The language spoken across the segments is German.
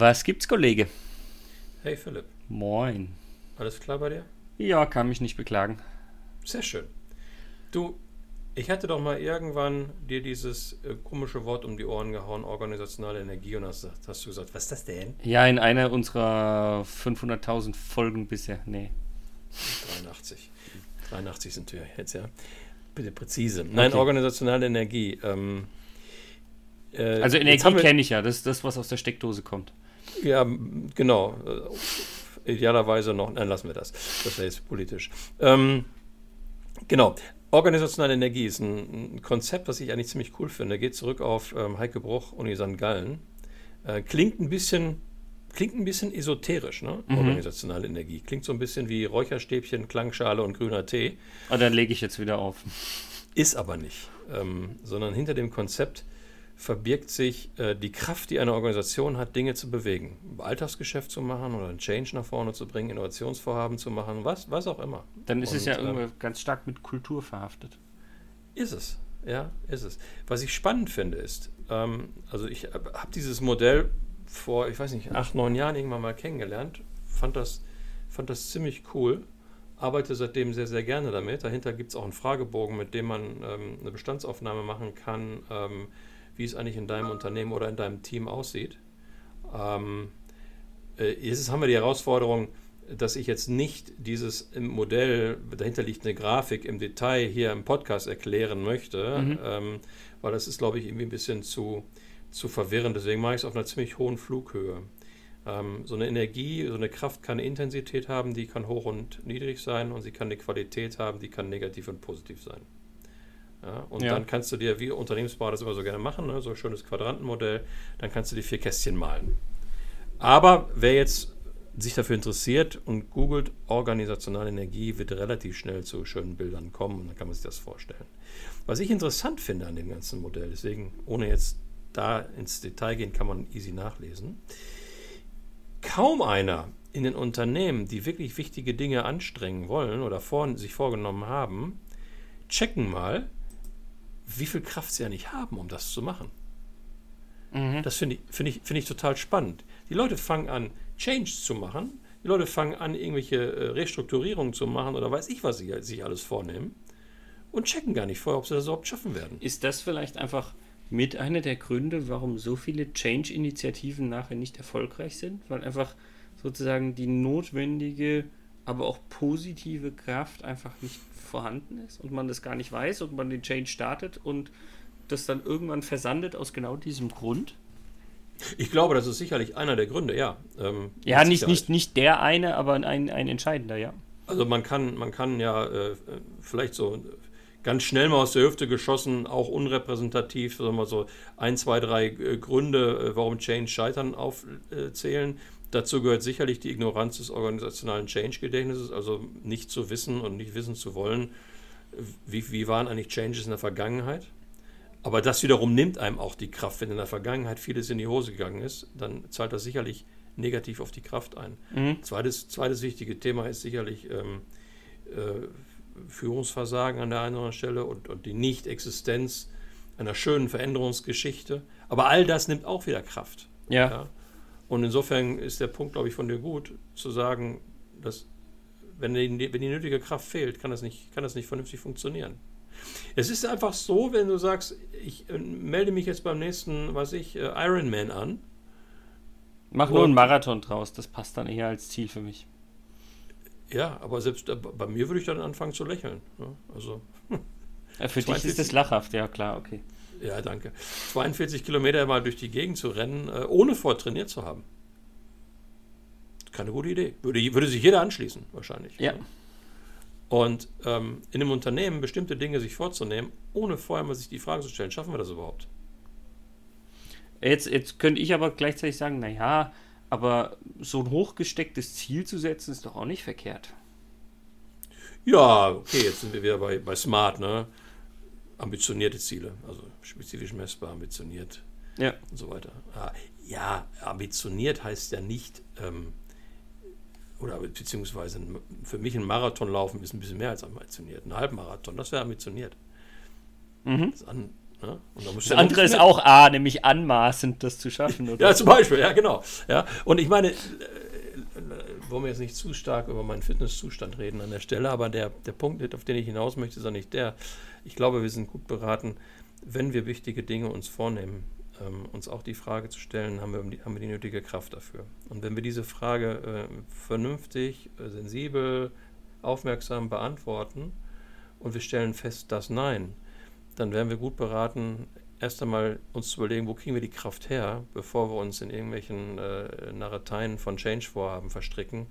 Was gibt's, Kollege? Hey Philipp, Moin. alles klar bei dir? Ja, kann mich nicht beklagen. Sehr schön. Du, ich hatte doch mal irgendwann dir dieses äh, komische Wort um die Ohren gehauen, organisationale Energie, und hast, hast du gesagt, was ist das denn? Ja, in einer unserer 500.000 Folgen bisher. Nee. 83. 83 sind wir jetzt, ja. Bitte präzise. Nein, Okay. organisationale Energie. Ähm, äh, Also Energie kenne ich ja. Das ist das, was aus der Steckdose kommt. Ja, genau. Äh, Idealerweise noch, nein, lassen wir das. Das wäre jetzt politisch. Ähm, genau. Organisationale Energie ist ein, Konzept, was ich eigentlich ziemlich cool finde. Geht zurück auf ähm, Heike Bruch, Uni St. Gallen. Äh, klingt ein bisschen, klingt ein bisschen esoterisch, ne? Mhm. Organisationale Energie. Klingt so ein bisschen wie Räucherstäbchen, Klangschale und grüner Tee. Aber dann lege ich jetzt wieder auf. Ist aber nicht, ähm, sondern hinter dem Konzept verbirgt sich äh, die Kraft, die eine Organisation hat, Dinge zu bewegen. Alltagsgeschäft zu machen oder einen Change nach vorne zu bringen, Innovationsvorhaben zu machen, was, was auch immer. Dann ist es Und, ja äh, irgendwie ganz stark mit Kultur verhaftet. Ist es, ja, ist es. Was ich spannend finde ist, ähm, also ich habe dieses Modell vor, ich weiß nicht, acht, neun Jahren irgendwann mal kennengelernt, fand das, fand das ziemlich cool, arbeite seitdem sehr, sehr gerne damit. Dahinter gibt es auch einen Fragebogen, mit dem man ähm, eine Bestandsaufnahme machen kann, ähm, wie es eigentlich in deinem Unternehmen oder in deinem Team aussieht. Ähm, äh, jetzt haben wir die Herausforderung, dass ich jetzt nicht dieses im Modell, dahinter liegt eine Grafik im Detail hier im Podcast erklären möchte, Mhm. ähm, weil das ist, glaube ich, irgendwie ein bisschen zu, zu verwirrend. Deswegen mache ich es auf einer ziemlich hohen Flughöhe. Ähm, so eine Energie, so eine Kraft kann eine Intensität haben, die kann hoch und niedrig sein und sie kann eine Qualität haben, die kann negativ und positiv sein. Ja, und Ja. dann kannst du dir, wie Unternehmensberater das immer so gerne machen, ne, so ein schönes Quadrantenmodell, dann kannst du die vier Kästchen malen. Aber wer jetzt sich dafür interessiert und googelt organisationale Energie, wird relativ schnell zu schönen Bildern kommen und dann kann man sich das vorstellen. Was ich interessant finde an dem ganzen Modell, deswegen ohne jetzt da ins Detail gehen, kann man easy nachlesen. Kaum einer in den Unternehmen, die wirklich wichtige Dinge anstrengen wollen oder vor, sich vorgenommen haben, checken mal, wie viel Kraft sie eigentlich haben, um das zu machen. Mhm. Das finde ich, finde ich, finde ich total spannend. Die Leute fangen an, Change zu machen. Die Leute fangen an, irgendwelche äh, Restrukturierungen zu machen oder weiß ich, was sie sich alles vornehmen. Und checken gar nicht vorher, ob sie das überhaupt schaffen werden. Ist das vielleicht einfach mit einer der Gründe, warum so viele Change-Initiativen nachher nicht erfolgreich sind? Weil einfach sozusagen die notwendige, aber auch positive Kraft einfach nicht vorhanden ist und man das gar nicht weiß und man den Change startet und das dann irgendwann versandet aus genau diesem Grund? Ich glaube, das ist sicherlich einer der Gründe, ja. Ähm, Ja, nicht, Sicherheit. nicht, nicht der eine, aber ein, ein entscheidender, ja. Also man kann, man kann ja äh, vielleicht so ganz schnell mal aus der Hüfte geschossen, auch unrepräsentativ, sagen wir mal so ein, zwei, drei äh, Gründe, äh, warum Change scheitern, aufzählen. Dazu gehört sicherlich die Ignoranz des organisationalen Change-Gedächtnisses, also nicht zu wissen und nicht wissen zu wollen, wie, wie waren eigentlich Changes in der Vergangenheit. Aber das wiederum nimmt einem auch die Kraft. Wenn in der Vergangenheit vieles in die Hose gegangen ist, dann zahlt das sicherlich negativ auf die Kraft ein. Mhm. Zweites, zweites wichtige Thema ist sicherlich ähm, äh, Führungsversagen an der einen oder anderen Stelle und, und die Nicht-Existenz einer schönen Veränderungsgeschichte. Aber all das nimmt auch wieder Kraft. Ja. Ja? Und insofern ist der Punkt, glaube ich, von dir gut, zu sagen, dass wenn die, wenn die nötige Kraft fehlt, kann das, nicht, kann das nicht vernünftig funktionieren. Es ist einfach so, wenn du sagst, ich äh, melde mich jetzt beim nächsten, was ich, äh, Ironman an, Mach nur einen Marathon draus, das passt dann eher als Ziel für mich. ja, aber selbst äh, bei mir würde ich dann anfangen zu lächeln. Ja, also, Äh, Für dich 42. ist das lachhaft, ja klar, okay. Ja, danke. 42 Kilometer mal durch die Gegend zu rennen, äh, ohne vorher trainiert zu haben. Keine gute Idee. Würde, würde sich jeder anschließen, wahrscheinlich. Ja. Und ähm, in einem Unternehmen bestimmte Dinge sich vorzunehmen, ohne vorher mal sich die Frage zu stellen, schaffen wir das überhaupt? Jetzt, jetzt könnte ich aber gleichzeitig sagen, naja, aber so ein hochgestecktes Ziel zu setzen, ist doch auch nicht verkehrt. Ja, okay, jetzt sind wir wieder bei, bei Smart, ne? Ambitionierte Ziele, also spezifisch messbar, ambitioniert Ja. und so weiter. Ah, Ja, ambitioniert heißt ja nicht, ähm, oder beziehungsweise für mich ein Marathon laufen ist ein bisschen mehr als ambitioniert. Ein Halbmarathon, das wäre ambitioniert. Mhm. Das, an, Ne? Das andere ist auch A, nämlich anmaßend, das zu schaffen. Oder? ja, zum Beispiel, ja, genau. Ja, und ich meine, äh, wollen wir jetzt nicht zu stark über meinen Fitnesszustand reden an der Stelle, aber der, der Punkt, auf den ich hinaus möchte, ist auch nicht der. Ich glaube, wir sind gut beraten, wenn wir wichtige Dinge uns vornehmen, ähm, uns auch die Frage zu stellen, haben wir, die, haben wir die nötige Kraft dafür? Und wenn wir diese Frage äh, vernünftig, äh, sensibel, aufmerksam beantworten und wir stellen fest, dass nein, dann wären wir gut beraten, erst einmal uns zu überlegen, wo kriegen wir die Kraft her, bevor wir uns in irgendwelchen äh, Narrateien von Change-Vorhaben verstricken,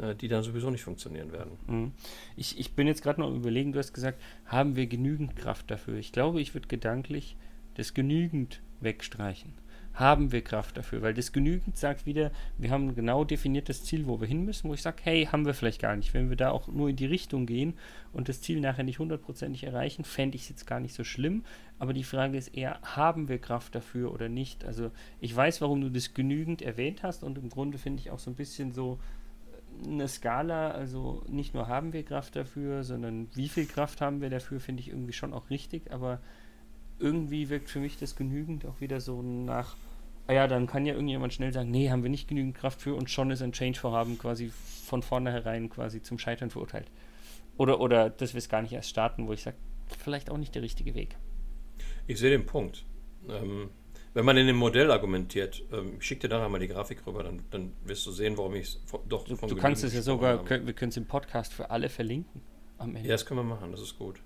äh, die dann sowieso nicht funktionieren werden. Mhm. Ich, ich bin jetzt gerade noch überlegen, du hast gesagt, haben wir genügend Kraft dafür? Ich glaube, ich würde gedanklich das genügend wegstreichen haben wir Kraft dafür, weil das genügend sagt wieder, wir haben ein genau definiertes Ziel, wo wir hin müssen, wo ich sage, hey, haben wir vielleicht gar nicht. Wenn wir da auch nur in die Richtung gehen und das Ziel nachher nicht hundertprozentig erreichen, fände ich es jetzt gar nicht so schlimm. Aber die Frage ist eher, haben wir Kraft dafür oder nicht? Also ich weiß, warum du das genügend erwähnt hast und im Grunde finde ich auch so ein bisschen so äh, eine Skala, also nicht nur haben wir Kraft dafür, sondern wie viel Kraft haben wir dafür, finde ich irgendwie schon auch richtig, aber irgendwie wirkt für mich das genügend auch wieder so nach, ah ja, dann kann ja irgendjemand schnell sagen, nee, haben wir nicht genügend Kraft für und schon ist ein Change-Vorhaben quasi von vornherein quasi zum Scheitern verurteilt. Oder, oder dass wir es gar nicht erst starten, wo ich sage, vielleicht auch nicht der richtige Weg. Ich sehe den Punkt. Ähm, wenn man in dem Modell argumentiert, ähm, ich schicke dir nachher mal die Grafik rüber, dann, dann wirst du sehen, warum ich es doch Du, du kannst es ja sogar, können, wir können es im Podcast für alle verlinken am Ende. Ja, das können wir machen, das ist gut.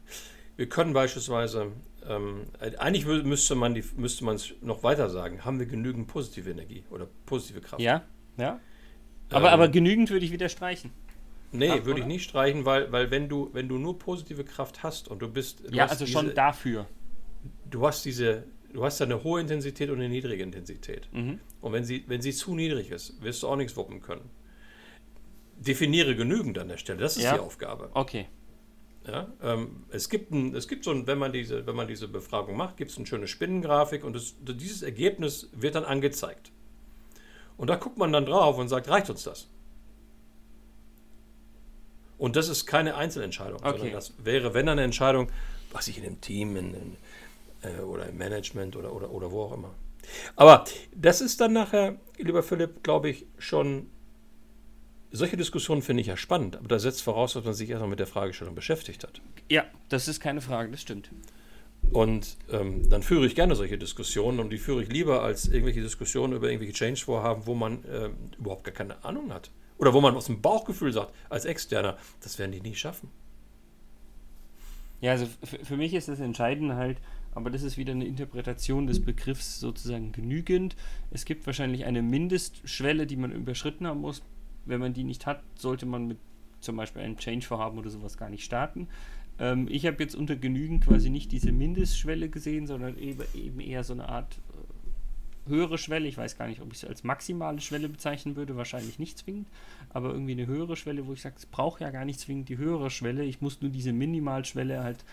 Wir können beispielsweise, ähm, eigentlich müsste man die, müsste man es noch weiter sagen, haben wir genügend positive Energie oder positive Kraft? Ja, ja. Aber, ähm, aber genügend würde ich wieder streichen. Nee, Ach, würde ich nicht streichen, weil, weil wenn du, wenn du nur positive Kraft hast und du bist. Du ja, also diese, schon dafür. Du hast diese, du hast eine hohe Intensität und eine niedrige Intensität. Mhm. Und wenn sie, wenn sie zu niedrig ist, wirst du auch nichts wuppen können. Definiere genügend an der Stelle, das ist ja? die Aufgabe. Okay. Ja, ähm, es gibt, ein, es gibt so ein, wenn man diese, wenn man diese Befragung macht, gibt es eine schöne Spinnengrafik und das, dieses Ergebnis wird dann angezeigt. Und da guckt man dann drauf und sagt, reicht uns das? Und das ist keine Einzelentscheidung, okay. sondern das wäre, wenn eine Entscheidung, was ich in einem Team in, in, äh, oder im Management oder, oder, oder wo auch immer. Aber das ist dann nachher, lieber Philipp, glaube ich, schon solche Diskussionen finde ich ja spannend, aber da setzt voraus, dass man sich erstmal mit der Fragestellung beschäftigt hat. Ja, das ist keine Frage, das stimmt. Und ähm, dann führe ich gerne solche Diskussionen und die führe ich lieber als irgendwelche Diskussionen über irgendwelche Change-Vorhaben, wo man äh, überhaupt gar keine Ahnung hat. Oder wo man aus dem Bauchgefühl sagt, als Externer, das werden die nie schaffen. Ja, also für mich ist das Entscheidende halt, aber das ist wieder eine Interpretation des Begriffs sozusagen genügend. Es gibt wahrscheinlich eine Mindestschwelle, die man überschritten haben muss, wenn man die nicht hat, sollte man mit zum Beispiel einem Change-Vorhaben oder sowas gar nicht starten. Ähm, ich habe jetzt unter genügend quasi nicht diese Mindestschwelle gesehen, sondern eben, eben eher so eine Art äh, höhere Schwelle. Ich weiß gar nicht, ob ich es als maximale Schwelle bezeichnen würde, wahrscheinlich nicht zwingend, aber irgendwie eine höhere Schwelle, wo ich sage, es braucht ja gar nicht zwingend die höhere Schwelle. Ich muss nur diese Minimalschwelle halt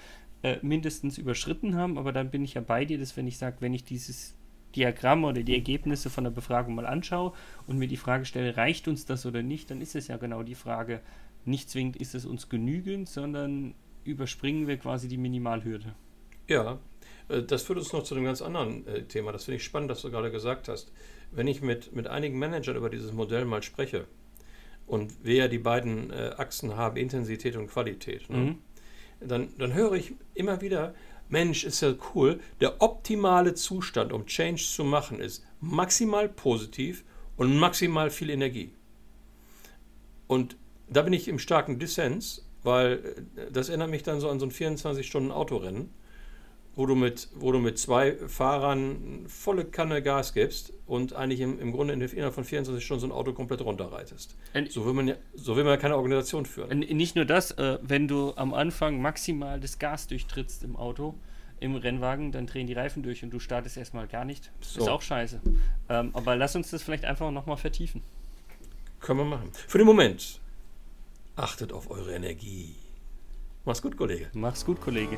äh, mindestens überschritten haben, aber dann bin ich ja bei dir, dass wenn ich sage, wenn ich dieses Diagramm oder die Ergebnisse von der Befragung mal anschaue und mir die Frage stelle, reicht uns das oder nicht, dann ist es ja genau die Frage, nicht zwingend ist es uns genügend, sondern überspringen wir quasi die Minimalhürde. Ja, äh, das führt uns noch zu einem ganz anderen äh, Thema. Das finde ich spannend, dass du gerade gesagt hast. Wenn ich mit, mit einigen Managern über dieses Modell mal spreche und wir ja die beiden äh, Achsen haben, Intensität und Qualität, ne? mhm. dann, dann höre ich immer wieder, Mensch, ist ja cool. Der optimale Zustand, um Change zu machen, ist maximal positiv und maximal viel Energie. Und da bin ich im starken Dissens, weil äh, das erinnert mich dann so an so ein 24-Stunden-Autorennen wo du mit, wo du mit zwei Fahrern volle Kanne Gas gibst und eigentlich im, im Grunde innerhalb von 24 Stunden so ein Auto komplett runterreitest. So will man ja, so will man ja keine Organisation führen. Nicht nur das, äh, wenn du am Anfang maximal das Gas durchtrittst im Auto, im Rennwagen, dann drehen die Reifen durch und du startest erstmal gar nicht. So. Ist auch scheiße. Ähm, aber lass uns das vielleicht einfach nochmal vertiefen. Können wir machen. Für den Moment, achtet auf eure Energie. Mach's gut, Kollege. Mach's gut, Kollege.